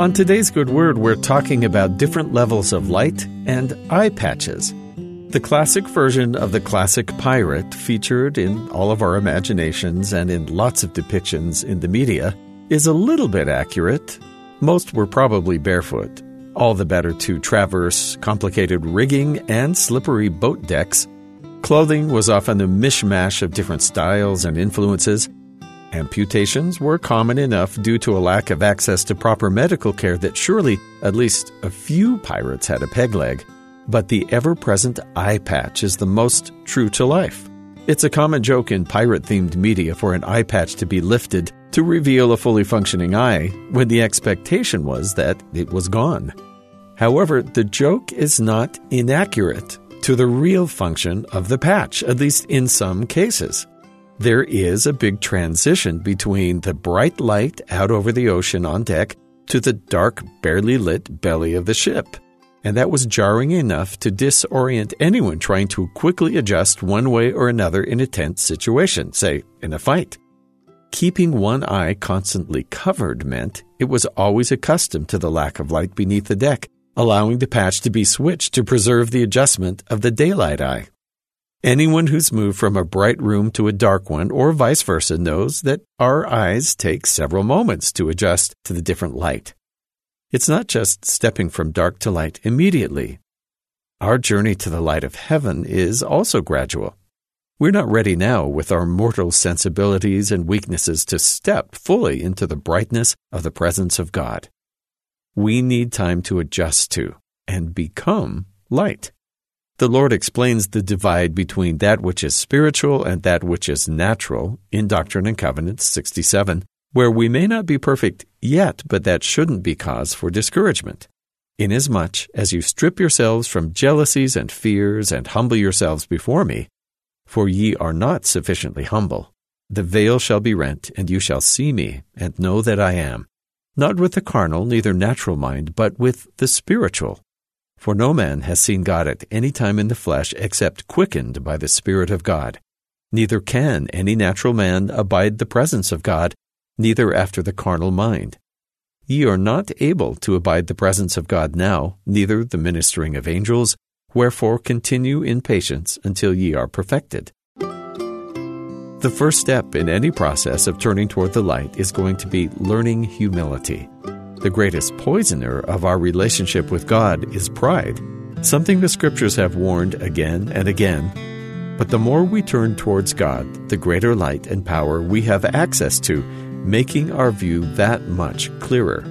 On today's Good Word, we're talking about different levels of light and eye patches. The classic version of the classic pirate, featured in all of our imaginations and in lots of depictions in the media, is a little bit accurate. Most were probably barefoot, all the better to traverse complicated rigging and slippery boat decks. Clothing was often a mishmash of different styles and influences, Amputations were common enough due to a lack of access to proper medical care that surely at least a few pirates had a peg leg. But the ever present eye patch is the most true to life. It's a common joke in pirate themed media for an eye patch to be lifted to reveal a fully functioning eye when the expectation was that it was gone. However, the joke is not inaccurate to the real function of the patch, at least in some cases there is a big transition between the bright light out over the ocean on deck to the dark, barely lit belly of the ship. And that was jarring enough to disorient anyone trying to quickly adjust one way or another in a tense situation, say, in a fight. Keeping one eye constantly covered meant it was always accustomed to the lack of light beneath the deck, allowing the patch to be switched to preserve the adjustment of the daylight eye. Anyone who's moved from a bright room to a dark one, or vice versa, knows that our eyes take several moments to adjust to the different light. It's not just stepping from dark to light immediately. Our journey to the light of heaven is also gradual. We're not ready now with our mortal sensibilities and weaknesses to step fully into the brightness of the presence of God. We need time to adjust to and become light. The Lord explains the divide between that which is spiritual and that which is natural in Doctrine and Covenants 67, where we may not be perfect yet, but that shouldn't be cause for discouragement. Inasmuch as you strip yourselves from jealousies and fears and humble yourselves before me, for ye are not sufficiently humble, the veil shall be rent, and you shall see me, and know that I am, not with the carnal, neither natural mind, but with the spiritual. For no man has seen God at any time in the flesh except quickened by the Spirit of God. Neither can any natural man abide the presence of God, neither after the carnal mind. Ye are not able to abide the presence of God now, neither the ministering of angels, wherefore continue in patience until ye are perfected. The first step in any process of turning toward the light is going to be learning humility. The greatest poisoner of our relationship with God is pride, something the scriptures have warned again and again. But the more we turn towards God, the greater light and power we have access to, making our view that much clearer.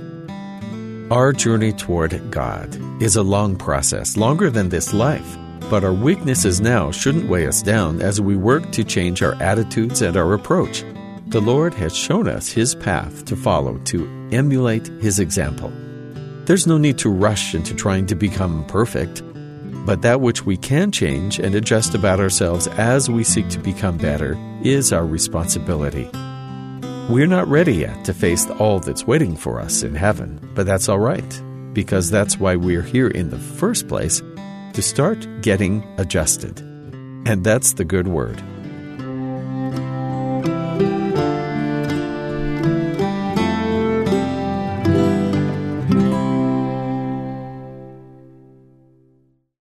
Our journey toward God is a long process, longer than this life. But our weaknesses now shouldn't weigh us down as we work to change our attitudes and our approach. The Lord has shown us His path to follow to emulate His example. There's no need to rush into trying to become perfect, but that which we can change and adjust about ourselves as we seek to become better is our responsibility. We're not ready yet to face all that's waiting for us in heaven, but that's all right, because that's why we're here in the first place to start getting adjusted. And that's the good word.